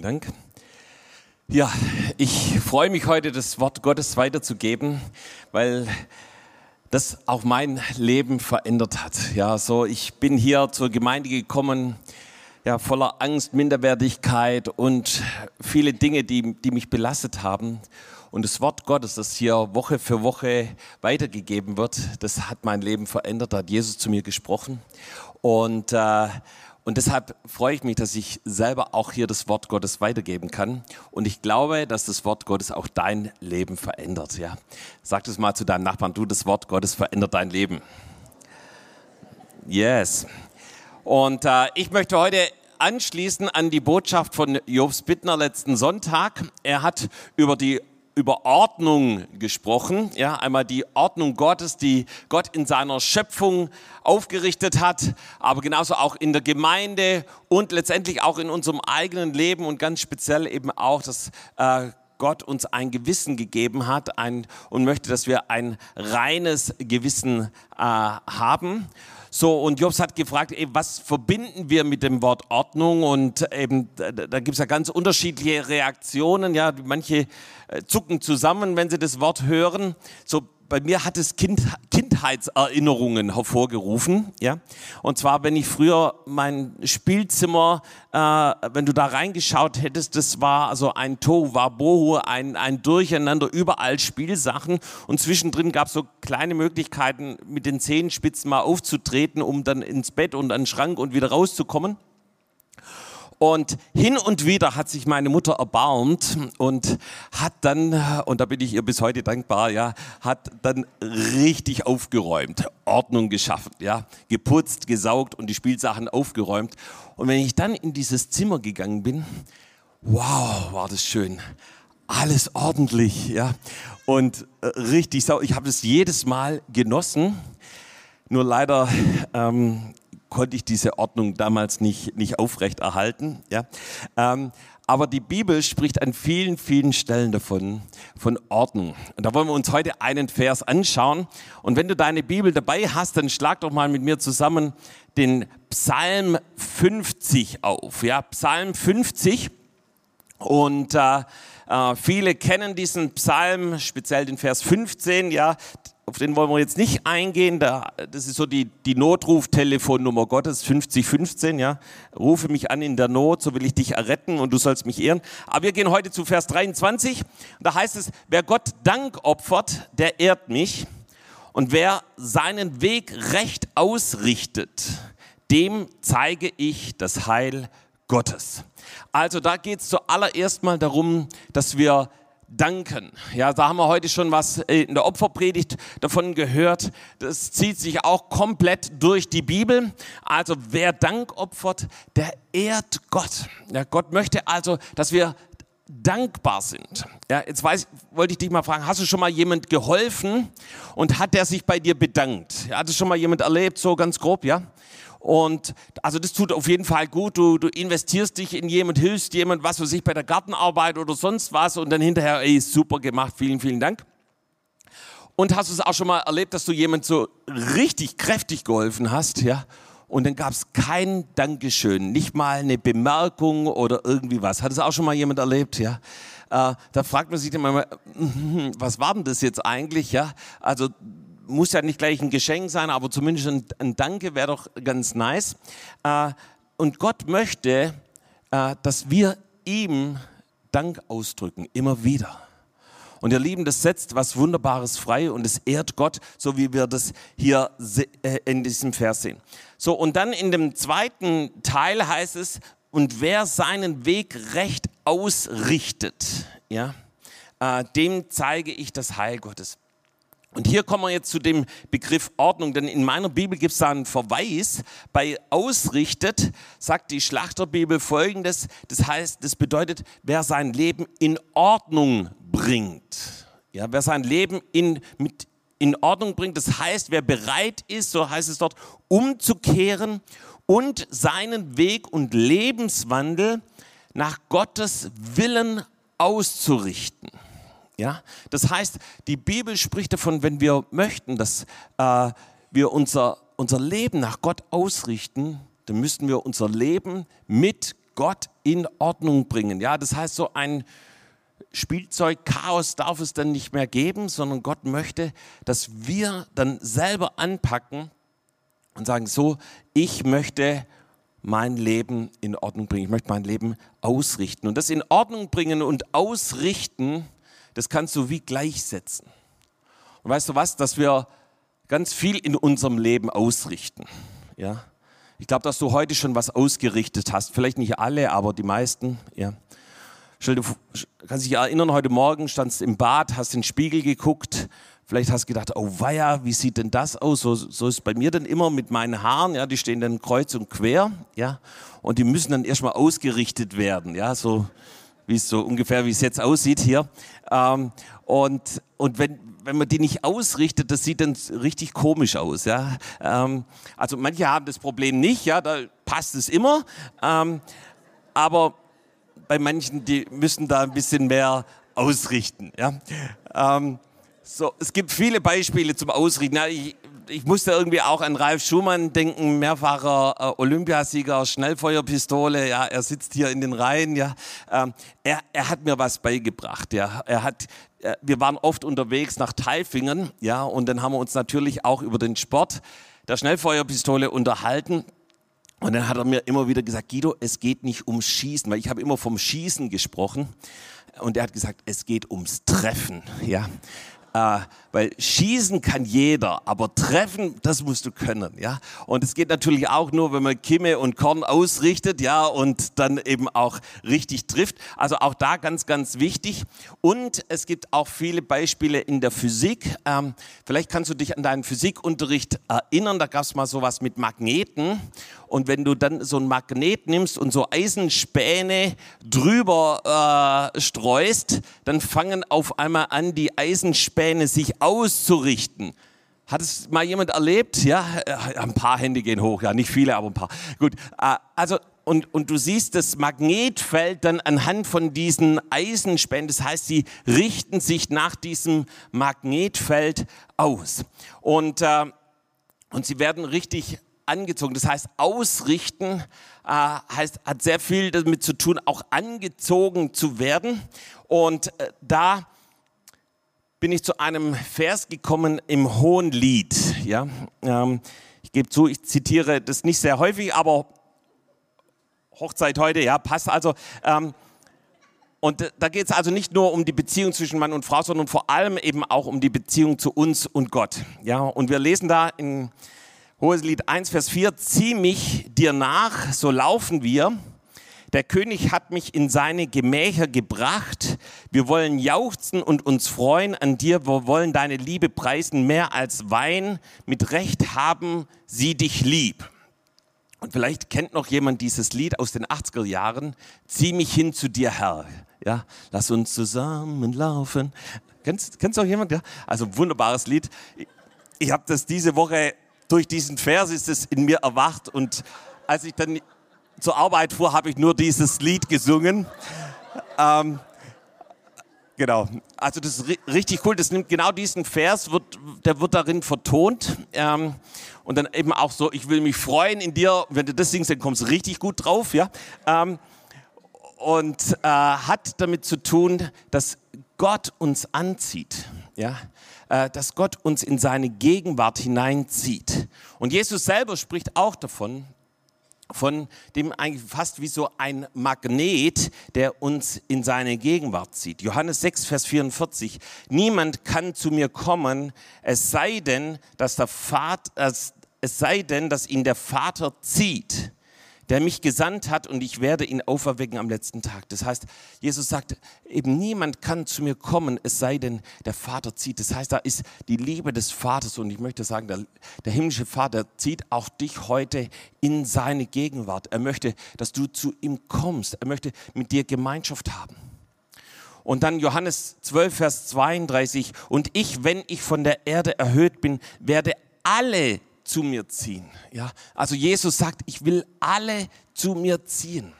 Vielen Dank. Ja, ich freue mich heute, das Wort Gottes weiterzugeben, weil das auch mein Leben verändert hat. Ja, so ich bin hier zur Gemeinde gekommen, ja, voller Angst, Minderwertigkeit und viele Dinge, die, die mich belastet haben. Und das Wort Gottes, das hier Woche für Woche weitergegeben wird, das hat mein Leben verändert. Da hat Jesus zu mir gesprochen. Und äh, und deshalb freue ich mich, dass ich selber auch hier das Wort Gottes weitergeben kann. Und ich glaube, dass das Wort Gottes auch dein Leben verändert. Ja? Sag es mal zu deinem Nachbarn, du, das Wort Gottes verändert dein Leben. Yes. Und äh, ich möchte heute anschließen an die Botschaft von Jobs Bittner letzten Sonntag. Er hat über die über Ordnung gesprochen. Ja, einmal die Ordnung Gottes, die Gott in seiner Schöpfung aufgerichtet hat, aber genauso auch in der Gemeinde und letztendlich auch in unserem eigenen Leben und ganz speziell eben auch, dass äh, Gott uns ein Gewissen gegeben hat ein, und möchte, dass wir ein reines Gewissen äh, haben. So, und Jobs hat gefragt, ey, was verbinden wir mit dem Wort Ordnung? Und eben, da, da gibt es ja ganz unterschiedliche Reaktionen. Ja, manche äh, zucken zusammen, wenn sie das Wort hören. So, bei mir hat es kind, Kindheitserinnerungen hervorgerufen. Ja? Und zwar, wenn ich früher mein Spielzimmer, äh, wenn du da reingeschaut hättest, das war also ein Tohuwabohu, ein, ein Durcheinander, überall Spielsachen. Und zwischendrin gab es so kleine Möglichkeiten, mit den Zehenspitzen mal aufzutreten, um dann ins Bett und an den Schrank und wieder rauszukommen. Und hin und wieder hat sich meine Mutter erbarmt und hat dann, und da bin ich ihr bis heute dankbar, ja, hat dann richtig aufgeräumt, Ordnung geschaffen, ja, geputzt, gesaugt und die Spielsachen aufgeräumt. Und wenn ich dann in dieses Zimmer gegangen bin, wow, war das schön. Alles ordentlich, ja. Und äh, richtig sauber. Ich habe es jedes Mal genossen. Nur leider ähm, konnte ich diese Ordnung damals nicht, nicht aufrechterhalten. Ja? Ähm, aber die Bibel spricht an vielen, vielen Stellen davon, von Ordnung. Und da wollen wir uns heute einen Vers anschauen. Und wenn du deine Bibel dabei hast, dann schlag doch mal mit mir zusammen den Psalm 50 auf. Ja, Psalm 50. Und äh, äh, viele kennen diesen Psalm, speziell den Vers 15. Ja, auf den wollen wir jetzt nicht eingehen. Da, das ist so die, die Notruftelefonnummer Gottes, 5015, ja. Rufe mich an in der Not, so will ich dich erretten und du sollst mich ehren. Aber wir gehen heute zu Vers 23. Da heißt es, wer Gott Dank opfert, der ehrt mich. Und wer seinen Weg recht ausrichtet, dem zeige ich das Heil Gottes. Also da geht es zuallererst mal darum, dass wir danken. Ja, da haben wir heute schon was in der Opferpredigt davon gehört. Das zieht sich auch komplett durch die Bibel. Also wer Dank opfert, der ehrt Gott. Ja, Gott möchte also, dass wir dankbar sind. Ja, jetzt weiß, wollte ich dich mal fragen, hast du schon mal jemand geholfen und hat der sich bei dir bedankt? Hat es schon mal jemand erlebt, so ganz grob, ja? Und also das tut auf jeden Fall gut. Du, du investierst dich in jemand, hilfst jemand, was für sich bei der Gartenarbeit oder sonst was und dann hinterher, ey, super gemacht, vielen, vielen Dank. Und hast du es auch schon mal erlebt, dass du jemand so richtig kräftig geholfen hast, ja? Und dann gab es kein Dankeschön, nicht mal eine Bemerkung oder irgendwie was. Hat es auch schon mal jemand erlebt, ja? Äh, da fragt man sich dann mal, was war denn das jetzt eigentlich, ja? Also muss ja nicht gleich ein Geschenk sein, aber zumindest ein, ein Danke wäre doch ganz nice. Äh, und Gott möchte, äh, dass wir ihm Dank ausdrücken, immer wieder. Und ihr Lieben, das setzt was Wunderbares frei und es ehrt Gott, so wie wir das hier äh, in diesem Vers sehen. So, und dann in dem zweiten Teil heißt es, und wer seinen Weg recht ausrichtet, ja, dem zeige ich das Heil Gottes. Und hier kommen wir jetzt zu dem Begriff Ordnung, denn in meiner Bibel gibt es da einen Verweis. Bei ausrichtet sagt die Schlachterbibel folgendes, das heißt, das bedeutet, wer sein Leben in Ordnung bringt. Ja, wer sein Leben in, mit, in Ordnung bringt, das heißt, wer bereit ist, so heißt es dort, umzukehren und seinen Weg und Lebenswandel nach Gottes Willen auszurichten. Ja? Das heißt, die Bibel spricht davon, wenn wir möchten, dass äh, wir unser, unser Leben nach Gott ausrichten, dann müssten wir unser Leben mit Gott in Ordnung bringen. Ja, das heißt, so ein Spielzeugchaos darf es dann nicht mehr geben, sondern Gott möchte, dass wir dann selber anpacken und sagen, so, ich möchte mein Leben in Ordnung bringen. Ich möchte mein Leben ausrichten. Und das in Ordnung bringen und ausrichten, das kannst du wie gleichsetzen. Und weißt du was, dass wir ganz viel in unserem Leben ausrichten. Ja? Ich glaube, dass du heute schon was ausgerichtet hast. Vielleicht nicht alle, aber die meisten. Ja. Stell kannst dich erinnern, heute Morgen standst im Bad, hast in den Spiegel geguckt, Vielleicht hast du gedacht, oh weia, wie sieht denn das aus? So, so ist es bei mir dann immer mit meinen Haaren, ja, die stehen dann kreuz und quer, ja, und die müssen dann erstmal ausgerichtet werden, ja, so wie es so ungefähr, wie es jetzt aussieht hier. Ähm, und und wenn, wenn man die nicht ausrichtet, das sieht dann richtig komisch aus, ja. Ähm, also manche haben das Problem nicht, ja, da passt es immer, ähm, aber bei manchen, die müssen da ein bisschen mehr ausrichten, ja. Ähm, so, es gibt viele Beispiele zum Ausrichten. Ich, ich musste irgendwie auch an Ralf Schumann denken, mehrfacher äh, Olympiasieger, Schnellfeuerpistole. Ja, er sitzt hier in den Reihen. Ja, ähm, er, er hat mir was beigebracht. Ja, er hat. Äh, wir waren oft unterwegs nach Taifingen. Ja, und dann haben wir uns natürlich auch über den Sport der Schnellfeuerpistole unterhalten. Und dann hat er mir immer wieder gesagt, Guido, es geht nicht ums Schießen, weil ich habe immer vom Schießen gesprochen. Und er hat gesagt, es geht ums Treffen. Ja, äh, weil schießen kann jeder, aber treffen, das musst du können, ja. Und es geht natürlich auch nur, wenn man Kimme und Korn ausrichtet, ja, und dann eben auch richtig trifft. Also auch da ganz, ganz wichtig. Und es gibt auch viele Beispiele in der Physik. Ähm, vielleicht kannst du dich an deinen Physikunterricht erinnern. Da gab es mal sowas mit Magneten. Und wenn du dann so ein Magnet nimmst und so Eisenspäne drüber äh, streust, dann fangen auf einmal an, die Eisenspäne sich auszurichten. Hat es mal jemand erlebt? Ja, äh, ein paar Hände gehen hoch, ja, nicht viele, aber ein paar. Gut, äh, also und, und du siehst das Magnetfeld dann anhand von diesen Eisenspänen, das heißt, sie richten sich nach diesem Magnetfeld aus. Und, äh, und sie werden richtig angezogen. Das heißt, ausrichten heißt, hat sehr viel damit zu tun, auch angezogen zu werden. Und da bin ich zu einem Vers gekommen im Hohen Lied. Ja? Ähm, ich gebe zu, ich zitiere das nicht sehr häufig, aber Hochzeit heute, ja, passt also. Ähm, und da geht es also nicht nur um die Beziehung zwischen Mann und Frau, sondern vor allem eben auch um die Beziehung zu uns und Gott. Ja, und wir lesen da in Hoheslied 1, Vers 4, zieh mich dir nach, so laufen wir. Der König hat mich in seine Gemächer gebracht. Wir wollen jauchzen und uns freuen an dir. Wir wollen deine Liebe preisen mehr als Wein. Mit Recht haben sie dich lieb. Und vielleicht kennt noch jemand dieses Lied aus den 80er Jahren. Zieh mich hin zu dir, Herr. Ja, lass uns zusammenlaufen. Kennst, kennst auch jemand? Ja, also wunderbares Lied. Ich habe das diese Woche durch diesen Vers ist es in mir erwacht und als ich dann zur Arbeit fuhr, habe ich nur dieses Lied gesungen. Ähm, genau, also das ist richtig cool. Das nimmt genau diesen Vers, wird, der wird darin vertont ähm, und dann eben auch so: Ich will mich freuen in dir. Wenn du das singst, dann kommst du richtig gut drauf, ja. Ähm, und äh, hat damit zu tun, dass Gott uns anzieht, ja äh, dass Gott uns in seine Gegenwart hineinzieht. Und Jesus selber spricht auch davon, von dem eigentlich fast wie so ein Magnet, der uns in seine Gegenwart zieht. Johannes 6, Vers 44. Niemand kann zu mir kommen, es sei denn, dass der Vater, es sei denn, dass ihn der Vater zieht der mich gesandt hat und ich werde ihn auferwecken am letzten Tag. Das heißt, Jesus sagt, eben niemand kann zu mir kommen, es sei denn, der Vater zieht. Das heißt, da ist die Liebe des Vaters und ich möchte sagen, der, der himmlische Vater zieht auch dich heute in seine Gegenwart. Er möchte, dass du zu ihm kommst. Er möchte mit dir Gemeinschaft haben. Und dann Johannes 12, Vers 32. Und ich, wenn ich von der Erde erhöht bin, werde alle zu mir ziehen. Ja, also Jesus sagt, ich will alle zu mir ziehen.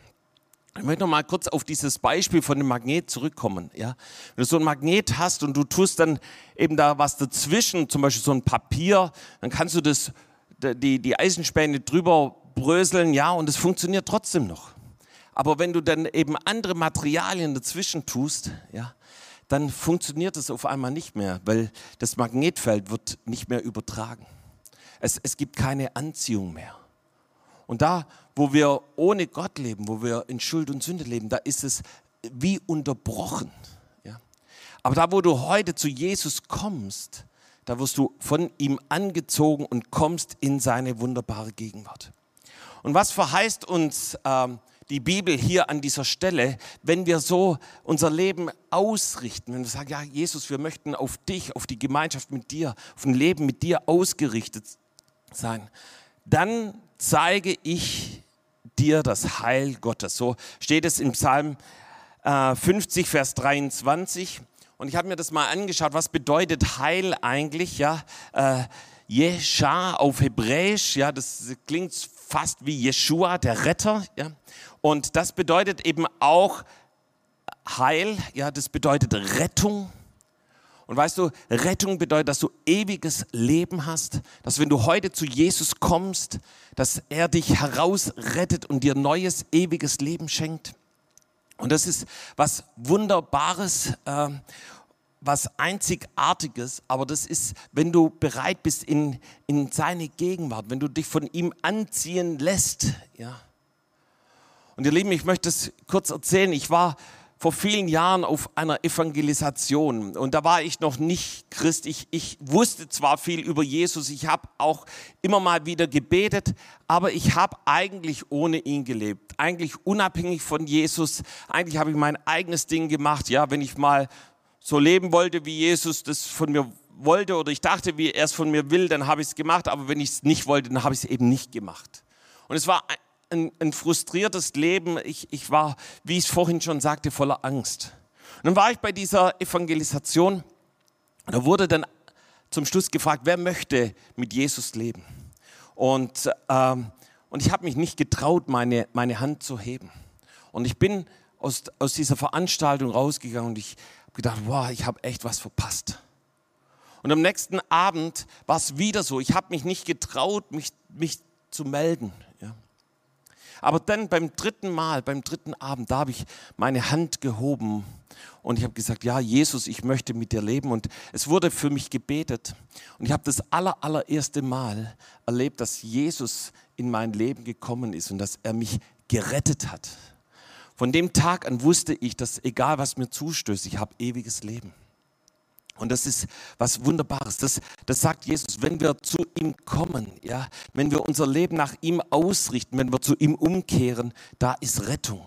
Ich möchte noch mal kurz auf dieses Beispiel von dem Magnet zurückkommen. Ja, wenn du so ein Magnet hast und du tust dann eben da was dazwischen, zum Beispiel so ein Papier, dann kannst du das, die, die Eisenspäne drüber bröseln, ja, und es funktioniert trotzdem noch. Aber wenn du dann eben andere Materialien dazwischen tust, ja, dann funktioniert es auf einmal nicht mehr, weil das Magnetfeld wird nicht mehr übertragen. Es, es gibt keine Anziehung mehr. Und da, wo wir ohne Gott leben, wo wir in Schuld und Sünde leben, da ist es wie unterbrochen. Ja? Aber da, wo du heute zu Jesus kommst, da wirst du von ihm angezogen und kommst in seine wunderbare Gegenwart. Und was verheißt uns ähm, die Bibel hier an dieser Stelle, wenn wir so unser Leben ausrichten, wenn wir sagen, ja Jesus, wir möchten auf dich, auf die Gemeinschaft mit dir, auf ein Leben mit dir ausgerichtet sein, dann zeige ich dir das Heil Gottes. So steht es im Psalm äh, 50, Vers 23. Und ich habe mir das mal angeschaut, was bedeutet Heil eigentlich? Ja, äh, auf Hebräisch, ja, das klingt fast wie Jeshua, der Retter. Ja. Und das bedeutet eben auch Heil, ja, das bedeutet Rettung. Und weißt du, Rettung bedeutet, dass du ewiges Leben hast, dass wenn du heute zu Jesus kommst, dass er dich herausrettet und dir neues, ewiges Leben schenkt. Und das ist was Wunderbares, äh, was Einzigartiges, aber das ist, wenn du bereit bist in, in seine Gegenwart, wenn du dich von ihm anziehen lässt, ja, und ihr Lieben, ich möchte es kurz erzählen. Ich war vor vielen Jahren auf einer Evangelisation und da war ich noch nicht Christ. Ich, ich wusste zwar viel über Jesus, ich habe auch immer mal wieder gebetet, aber ich habe eigentlich ohne ihn gelebt, eigentlich unabhängig von Jesus. Eigentlich habe ich mein eigenes Ding gemacht. Ja, wenn ich mal so leben wollte, wie Jesus das von mir wollte oder ich dachte, wie er es von mir will, dann habe ich es gemacht. Aber wenn ich es nicht wollte, dann habe ich es eben nicht gemacht. Und es war ein, ein frustriertes Leben. Ich, ich war, wie ich vorhin schon sagte, voller Angst. Und dann war ich bei dieser Evangelisation. Da wurde dann zum Schluss gefragt, wer möchte mit Jesus leben? Und, ähm, und ich habe mich nicht getraut, meine, meine Hand zu heben. Und ich bin aus, aus dieser Veranstaltung rausgegangen und ich habe gedacht, wow, ich habe echt was verpasst. Und am nächsten Abend war es wieder so. Ich habe mich nicht getraut, mich, mich zu melden. Aber dann beim dritten Mal, beim dritten Abend, da habe ich meine Hand gehoben und ich habe gesagt, ja, Jesus, ich möchte mit dir leben. Und es wurde für mich gebetet. Und ich habe das aller, allererste Mal erlebt, dass Jesus in mein Leben gekommen ist und dass er mich gerettet hat. Von dem Tag an wusste ich, dass egal was mir zustößt, ich habe ewiges Leben. Und das ist was Wunderbares. Das, das sagt Jesus, wenn wir zu ihm kommen, ja, wenn wir unser Leben nach ihm ausrichten, wenn wir zu ihm umkehren, da ist Rettung.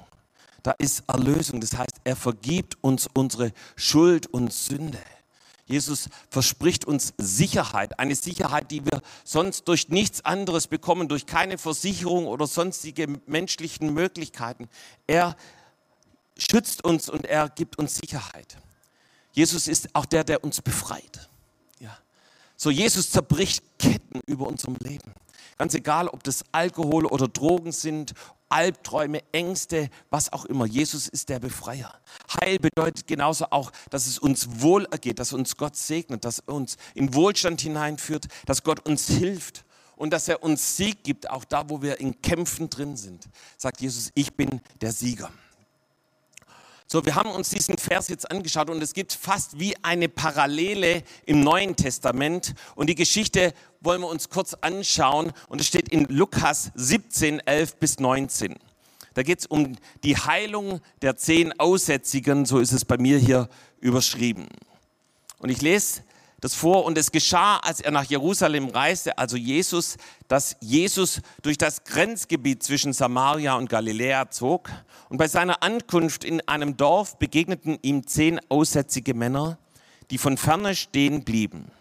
Da ist Erlösung. Das heißt, er vergibt uns unsere Schuld und Sünde. Jesus verspricht uns Sicherheit, eine Sicherheit, die wir sonst durch nichts anderes bekommen, durch keine Versicherung oder sonstige menschlichen Möglichkeiten. Er schützt uns und er gibt uns Sicherheit. Jesus ist auch der, der uns befreit. Ja. So, Jesus zerbricht Ketten über unserem Leben. Ganz egal, ob das Alkohol oder Drogen sind, Albträume, Ängste, was auch immer. Jesus ist der Befreier. Heil bedeutet genauso auch, dass es uns wohl ergeht, dass uns Gott segnet, dass er uns in Wohlstand hineinführt, dass Gott uns hilft und dass er uns Sieg gibt, auch da, wo wir in Kämpfen drin sind. Sagt Jesus, ich bin der Sieger. So, wir haben uns diesen Vers jetzt angeschaut und es gibt fast wie eine Parallele im Neuen Testament. Und die Geschichte wollen wir uns kurz anschauen. Und es steht in Lukas 17, 11 bis 19. Da geht es um die Heilung der zehn Aussätzigen, so ist es bei mir hier überschrieben. Und ich lese das vor. Und es geschah, als er nach Jerusalem reiste, also Jesus, dass Jesus durch das Grenzgebiet zwischen Samaria und Galiläa zog. Und bei seiner Ankunft in einem Dorf begegneten ihm zehn aussätzige Männer, die von ferne stehen blieben.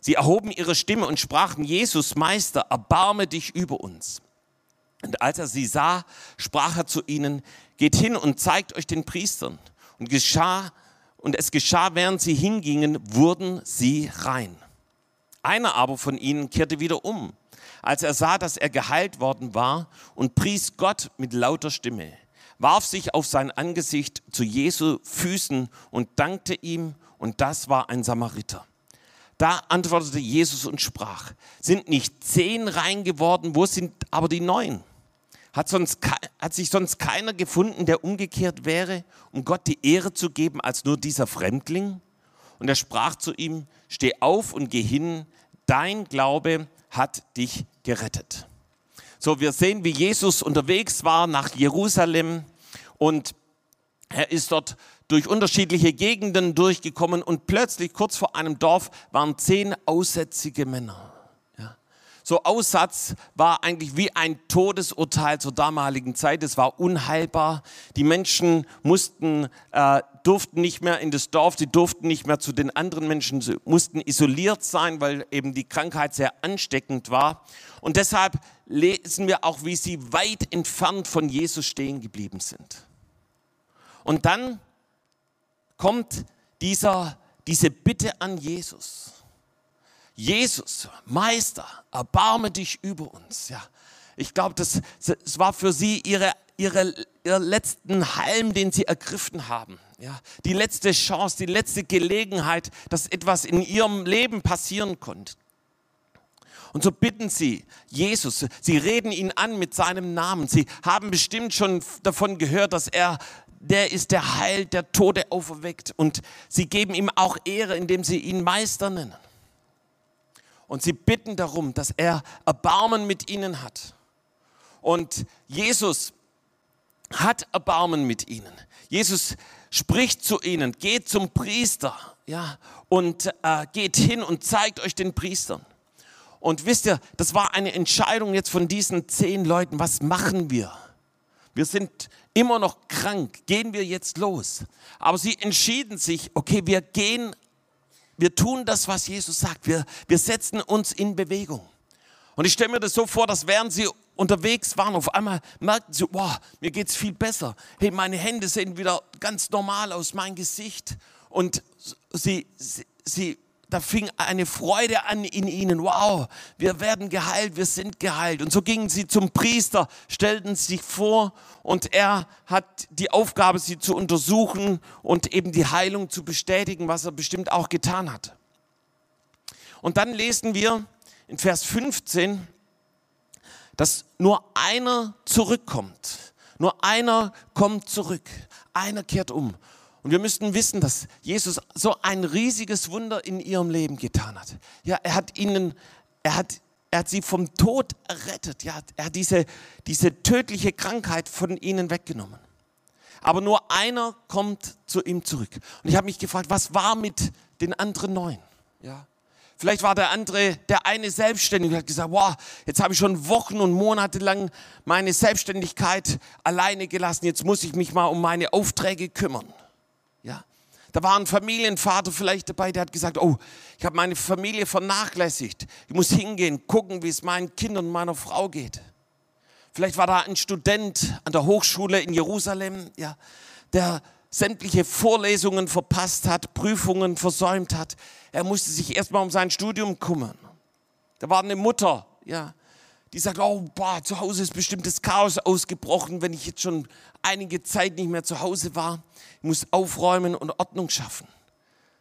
Sie erhoben ihre Stimme und sprachen, Jesus, Meister, erbarme dich über uns. Und als er sie sah, sprach er zu ihnen, geht hin und zeigt euch den Priestern. Und geschah und es geschah, während sie hingingen, wurden sie rein. Einer aber von ihnen kehrte wieder um, als er sah, dass er geheilt worden war und pries Gott mit lauter Stimme, warf sich auf sein Angesicht zu Jesu Füßen und dankte ihm, und das war ein Samariter. Da antwortete Jesus und sprach, sind nicht zehn rein geworden, wo sind aber die neun? Hat, sonst, hat sich sonst keiner gefunden, der umgekehrt wäre, um Gott die Ehre zu geben, als nur dieser Fremdling? Und er sprach zu ihm, steh auf und geh hin, dein Glaube hat dich gerettet. So, wir sehen, wie Jesus unterwegs war nach Jerusalem und er ist dort durch unterschiedliche Gegenden durchgekommen und plötzlich kurz vor einem Dorf waren zehn aussätzige Männer. So Aussatz war eigentlich wie ein Todesurteil zur damaligen Zeit. Es war unheilbar. Die Menschen mussten, äh, durften nicht mehr in das Dorf, sie durften nicht mehr zu den anderen Menschen, sie mussten isoliert sein, weil eben die Krankheit sehr ansteckend war. Und deshalb lesen wir auch, wie sie weit entfernt von Jesus stehen geblieben sind. Und dann kommt dieser, diese Bitte an Jesus. Jesus, Meister, erbarme dich über uns. Ja, ich glaube, das, das war für sie ihre, ihre, ihr letzten Halm, den sie ergriffen haben. Ja, die letzte Chance, die letzte Gelegenheit, dass etwas in ihrem Leben passieren konnte. Und so bitten sie Jesus, sie reden ihn an mit seinem Namen. Sie haben bestimmt schon davon gehört, dass er der ist, der heilt, der Tode auferweckt. Und sie geben ihm auch Ehre, indem sie ihn Meister nennen. Und sie bitten darum, dass er Erbarmen mit ihnen hat. Und Jesus hat Erbarmen mit ihnen. Jesus spricht zu ihnen, geht zum Priester, ja, und äh, geht hin und zeigt euch den Priestern. Und wisst ihr, das war eine Entscheidung jetzt von diesen zehn Leuten. Was machen wir? Wir sind immer noch krank. Gehen wir jetzt los? Aber sie entschieden sich, okay, wir gehen wir tun das, was Jesus sagt. Wir, wir setzen uns in Bewegung. Und ich stelle mir das so vor, dass während sie unterwegs waren, auf einmal merkten sie, wow, mir geht's viel besser. Hey, meine Hände sehen wieder ganz normal aus, mein Gesicht. Und sie, sie, sie da fing eine Freude an in ihnen. Wow, wir werden geheilt, wir sind geheilt. Und so gingen sie zum Priester, stellten sich vor und er hat die Aufgabe, sie zu untersuchen und eben die Heilung zu bestätigen, was er bestimmt auch getan hat. Und dann lesen wir in Vers 15, dass nur einer zurückkommt. Nur einer kommt zurück. Einer kehrt um. Und wir müssten wissen, dass Jesus so ein riesiges Wunder in ihrem Leben getan hat. Ja, er hat ihnen, er hat, er hat sie vom Tod errettet. Ja, er hat diese, diese tödliche Krankheit von ihnen weggenommen. Aber nur einer kommt zu ihm zurück. Und ich habe mich gefragt, was war mit den anderen neun? Ja. Vielleicht war der andere, der eine selbstständig und hat gesagt, wow, jetzt habe ich schon Wochen und Monate lang meine Selbstständigkeit alleine gelassen. Jetzt muss ich mich mal um meine Aufträge kümmern. Ja. Da war ein Familienvater vielleicht dabei, der hat gesagt, oh, ich habe meine Familie vernachlässigt. Ich muss hingehen, gucken, wie es meinen Kindern und meiner Frau geht. Vielleicht war da ein Student an der Hochschule in Jerusalem, ja, der sämtliche Vorlesungen verpasst hat, Prüfungen versäumt hat. Er musste sich erstmal um sein Studium kümmern. Da war eine Mutter, ja, die sagt, oh, boah, zu Hause ist bestimmt das Chaos ausgebrochen, wenn ich jetzt schon einige Zeit nicht mehr zu Hause war. Ich muss aufräumen und Ordnung schaffen.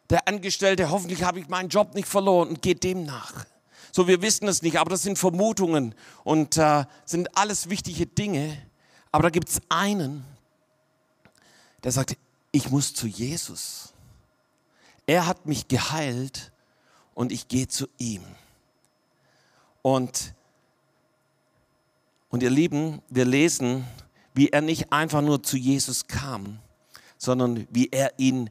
Der Angestellte, hoffentlich habe ich meinen Job nicht verloren und geht dem nach. So, wir wissen es nicht, aber das sind Vermutungen und äh, sind alles wichtige Dinge. Aber da gibt es einen, der sagt, ich muss zu Jesus. Er hat mich geheilt und ich gehe zu ihm. Und und ihr Lieben, wir lesen, wie er nicht einfach nur zu Jesus kam, sondern wie er ihn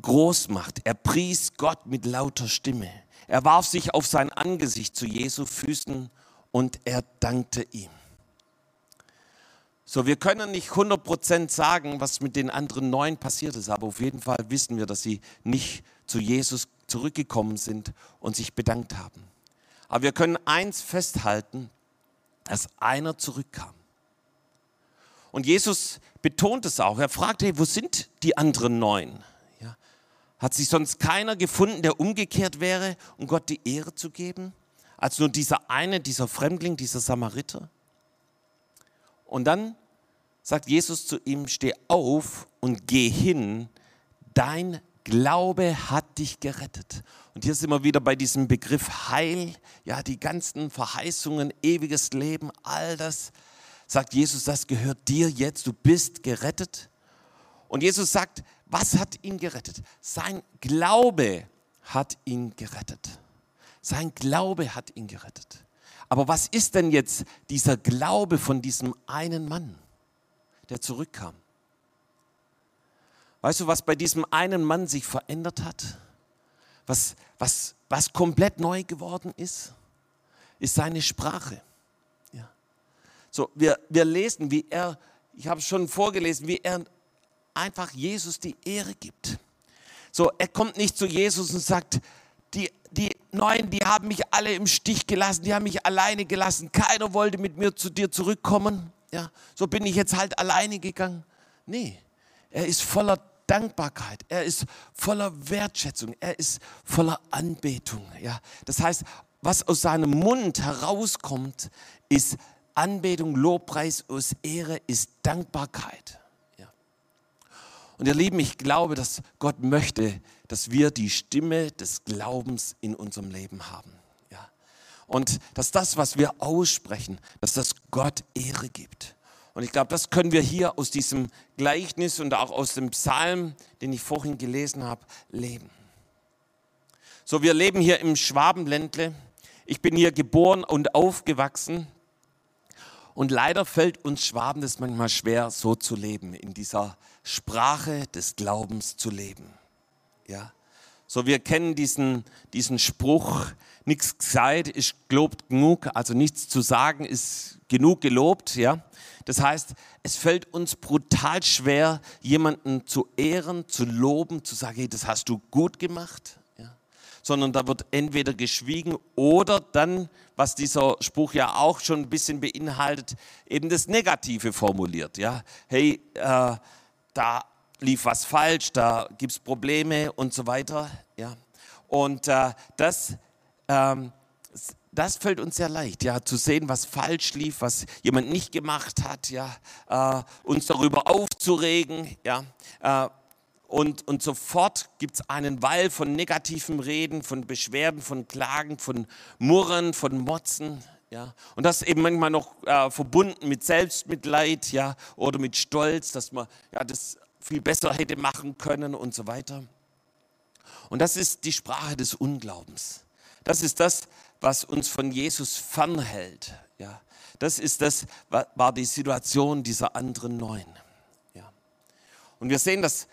groß macht. Er pries Gott mit lauter Stimme. Er warf sich auf sein Angesicht zu Jesu Füßen und er dankte ihm. So, wir können nicht 100% sagen, was mit den anderen neun passiert ist, aber auf jeden Fall wissen wir, dass sie nicht zu Jesus zurückgekommen sind und sich bedankt haben. Aber wir können eins festhalten, dass einer zurückkam. Und Jesus betont es auch. Er fragt, hey, wo sind die anderen neun? Ja. Hat sich sonst keiner gefunden, der umgekehrt wäre, um Gott die Ehre zu geben? Als nur dieser eine, dieser Fremdling, dieser Samariter? Und dann sagt Jesus zu ihm, steh auf und geh hin, dein Glaube hat dich gerettet. Und hier sind wir wieder bei diesem Begriff Heil. Ja, die ganzen Verheißungen, ewiges Leben, all das, sagt Jesus, das gehört dir jetzt, du bist gerettet. Und Jesus sagt, was hat ihn gerettet? Sein Glaube hat ihn gerettet. Sein Glaube hat ihn gerettet. Aber was ist denn jetzt dieser Glaube von diesem einen Mann, der zurückkam? Weißt du, was bei diesem einen Mann sich verändert hat? Was, was, was komplett neu geworden ist? Ist seine Sprache. Ja. So, wir, wir lesen, wie er, ich habe schon vorgelesen, wie er einfach Jesus die Ehre gibt. So, er kommt nicht zu Jesus und sagt, die, die Neuen, die haben mich alle im Stich gelassen, die haben mich alleine gelassen, keiner wollte mit mir zu dir zurückkommen. Ja, so bin ich jetzt halt alleine gegangen. Nee, er ist voller Dankbarkeit, er ist voller Wertschätzung, er ist voller Anbetung. Ja, das heißt, was aus seinem Mund herauskommt, ist Anbetung, Lobpreis, aus Ehre, ist Dankbarkeit. Und ihr Lieben, ich glaube, dass Gott möchte, dass wir die Stimme des Glaubens in unserem Leben haben. Ja. Und dass das, was wir aussprechen, dass das Gott Ehre gibt. Und ich glaube, das können wir hier aus diesem Gleichnis und auch aus dem Psalm, den ich vorhin gelesen habe, leben. So, wir leben hier im Schwabenländle. Ich bin hier geboren und aufgewachsen. Und leider fällt uns Schwaben das manchmal schwer, so zu leben, in dieser Sprache des Glaubens zu leben. Ja. So, wir kennen diesen, diesen Spruch, nichts gesagt ist gelobt genug, also nichts zu sagen ist genug gelobt, ja. Das heißt, es fällt uns brutal schwer, jemanden zu ehren, zu loben, zu sagen, hey, das hast du gut gemacht, sondern da wird entweder geschwiegen oder dann, was dieser Spruch ja auch schon ein bisschen beinhaltet, eben das Negative formuliert. Ja, hey, äh, da lief was falsch, da gibt es Probleme und so weiter. Ja, und äh, das, ähm, das fällt uns sehr leicht, ja, zu sehen, was falsch lief, was jemand nicht gemacht hat, ja, äh, uns darüber aufzuregen, ja. Äh, und, und sofort gibt es einen Wall von negativen Reden, von Beschwerden, von Klagen, von Murren, von Motzen. Ja? Und das eben manchmal noch äh, verbunden mit Selbstmitleid ja? oder mit Stolz, dass man ja, das viel besser hätte machen können und so weiter. Und das ist die Sprache des Unglaubens. Das ist das, was uns von Jesus fernhält. Ja? Das ist das, war die Situation dieser anderen Neun. Ja? Und wir sehen, dass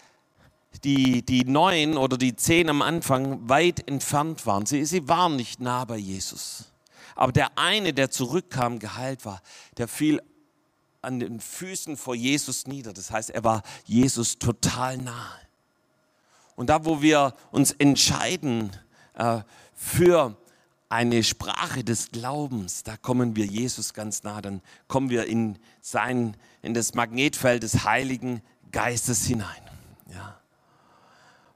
die, die neun oder die zehn am Anfang weit entfernt waren. Sie, sie waren nicht nah bei Jesus. Aber der eine, der zurückkam, geheilt war, der fiel an den Füßen vor Jesus nieder. Das heißt, er war Jesus total nahe. Und da, wo wir uns entscheiden äh, für eine Sprache des Glaubens, da kommen wir Jesus ganz nah, dann kommen wir in sein, in das Magnetfeld des Heiligen Geistes hinein. Ja.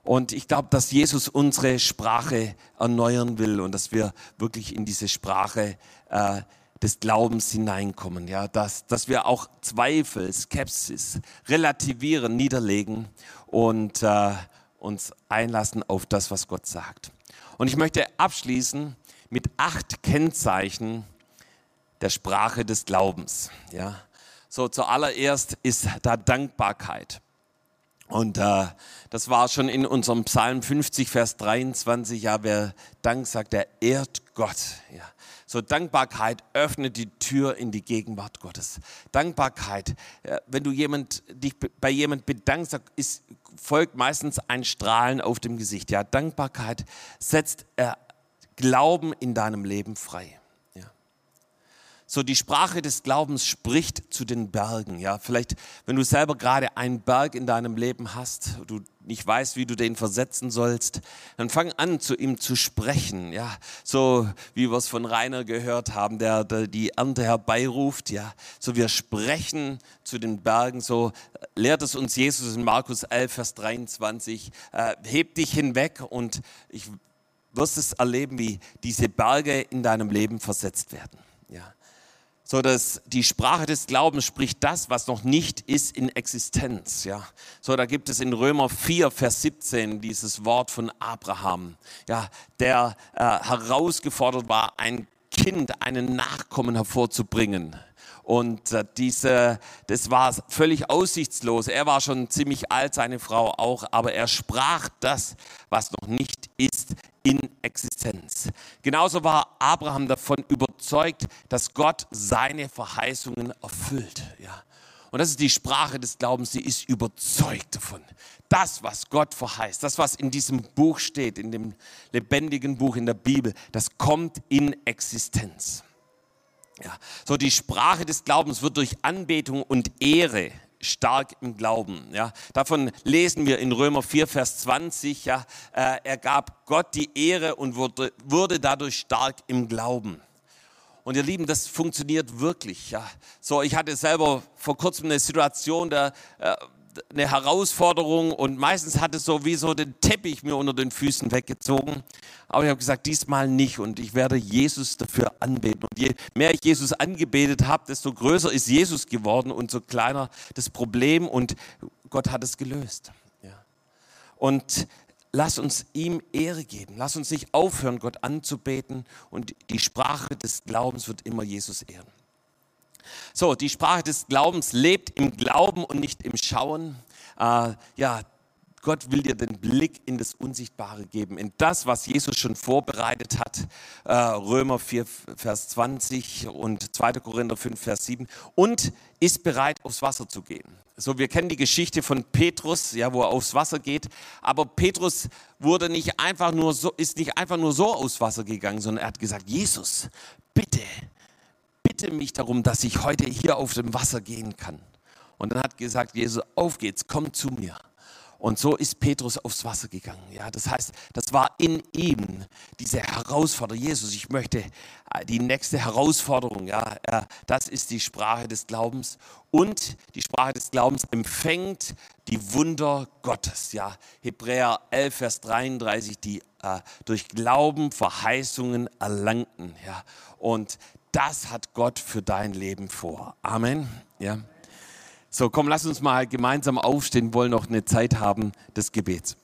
Und ich glaube, dass Jesus unsere Sprache erneuern will und dass wir wirklich in diese Sprache äh, des Glaubens hineinkommen. Ja, dass, dass wir auch Zweifel, Skepsis relativieren, niederlegen und äh, uns einlassen auf das, was Gott sagt. Und ich möchte abschließen mit acht Kennzeichen der Sprache des Glaubens. Ja, so zuallererst ist da Dankbarkeit. Und äh, das war schon in unserem Psalm 50, Vers 23, ja, wer Dank sagt, der ehrt Gott. Ja. So Dankbarkeit öffnet die Tür in die Gegenwart Gottes. Dankbarkeit, äh, wenn du jemand, dich bei jemand bedankst, ist, folgt meistens ein Strahlen auf dem Gesicht. Ja, Dankbarkeit setzt äh, Glauben in deinem Leben frei. So die Sprache des Glaubens spricht zu den Bergen. Ja, vielleicht, wenn du selber gerade einen Berg in deinem Leben hast, du nicht weißt, wie du den versetzen sollst, dann fang an, zu ihm zu sprechen. Ja, so wie wir es von Rainer gehört haben, der, der die Ernte herbeiruft. Ja, so wir sprechen zu den Bergen. So lehrt es uns Jesus in Markus 11, Vers 23. Äh, heb dich hinweg und ich wirst es erleben, wie diese Berge in deinem Leben versetzt werden. Ja so dass die Sprache des Glaubens spricht das, was noch nicht ist in Existenz. Ja, so da gibt es in Römer 4, Vers 17 dieses Wort von Abraham, ja, der äh, herausgefordert war, ein Kind, einen Nachkommen hervorzubringen. Und äh, diese, das war völlig aussichtslos. Er war schon ziemlich alt, seine Frau auch, aber er sprach das, was noch nicht ist, in Existenz. Genauso war Abraham davon überzeugt, dass Gott seine Verheißungen erfüllt. Ja. Und das ist die Sprache des Glaubens, sie ist überzeugt davon. Das, was Gott verheißt, das, was in diesem Buch steht, in dem lebendigen Buch in der Bibel, das kommt in Existenz. Ja, so die Sprache des Glaubens wird durch Anbetung und Ehre stark im Glauben. Ja, davon lesen wir in Römer 4, Vers 20. Ja, äh, er gab Gott die Ehre und wurde, wurde dadurch stark im Glauben. Und ihr Lieben, das funktioniert wirklich. Ja. So, ich hatte selber vor kurzem eine Situation, da, äh, eine Herausforderung und meistens hat es so wie so den Teppich mir unter den Füßen weggezogen. Aber ich habe gesagt, diesmal nicht und ich werde Jesus dafür anbeten. Und je mehr ich Jesus angebetet habe, desto größer ist Jesus geworden und so kleiner das Problem und Gott hat es gelöst. Ja. Und lass uns ihm Ehre geben. Lass uns nicht aufhören, Gott anzubeten. Und die Sprache des Glaubens wird immer Jesus ehren. So, die Sprache des Glaubens lebt im Glauben und nicht im Schauen. Äh, ja, Gott will dir den Blick in das Unsichtbare geben, in das, was Jesus schon vorbereitet hat. Äh, Römer 4, Vers 20 und 2. Korinther 5, Vers 7. Und ist bereit, aufs Wasser zu gehen. So, wir kennen die Geschichte von Petrus, ja, wo er aufs Wasser geht. Aber Petrus wurde nicht einfach nur so, ist nicht einfach nur so aufs Wasser gegangen, sondern er hat gesagt, Jesus, bitte, bitte mich darum, dass ich heute hier auf dem Wasser gehen kann. Und dann hat gesagt, Jesus, auf geht's, komm zu mir. Und so ist Petrus aufs Wasser gegangen. Ja, das heißt, das war in ihm diese Herausforderung. Jesus, ich möchte äh, die nächste Herausforderung. Ja, das ist die Sprache des Glaubens. Und die Sprache des Glaubens empfängt die Wunder Gottes. Ja, Hebräer 11, Vers 33, die äh, durch Glauben Verheißungen erlangten. Ja, und das hat Gott für dein Leben vor. Amen. Ja. So, komm, lass uns mal gemeinsam aufstehen, wollen noch eine Zeit haben des Gebets.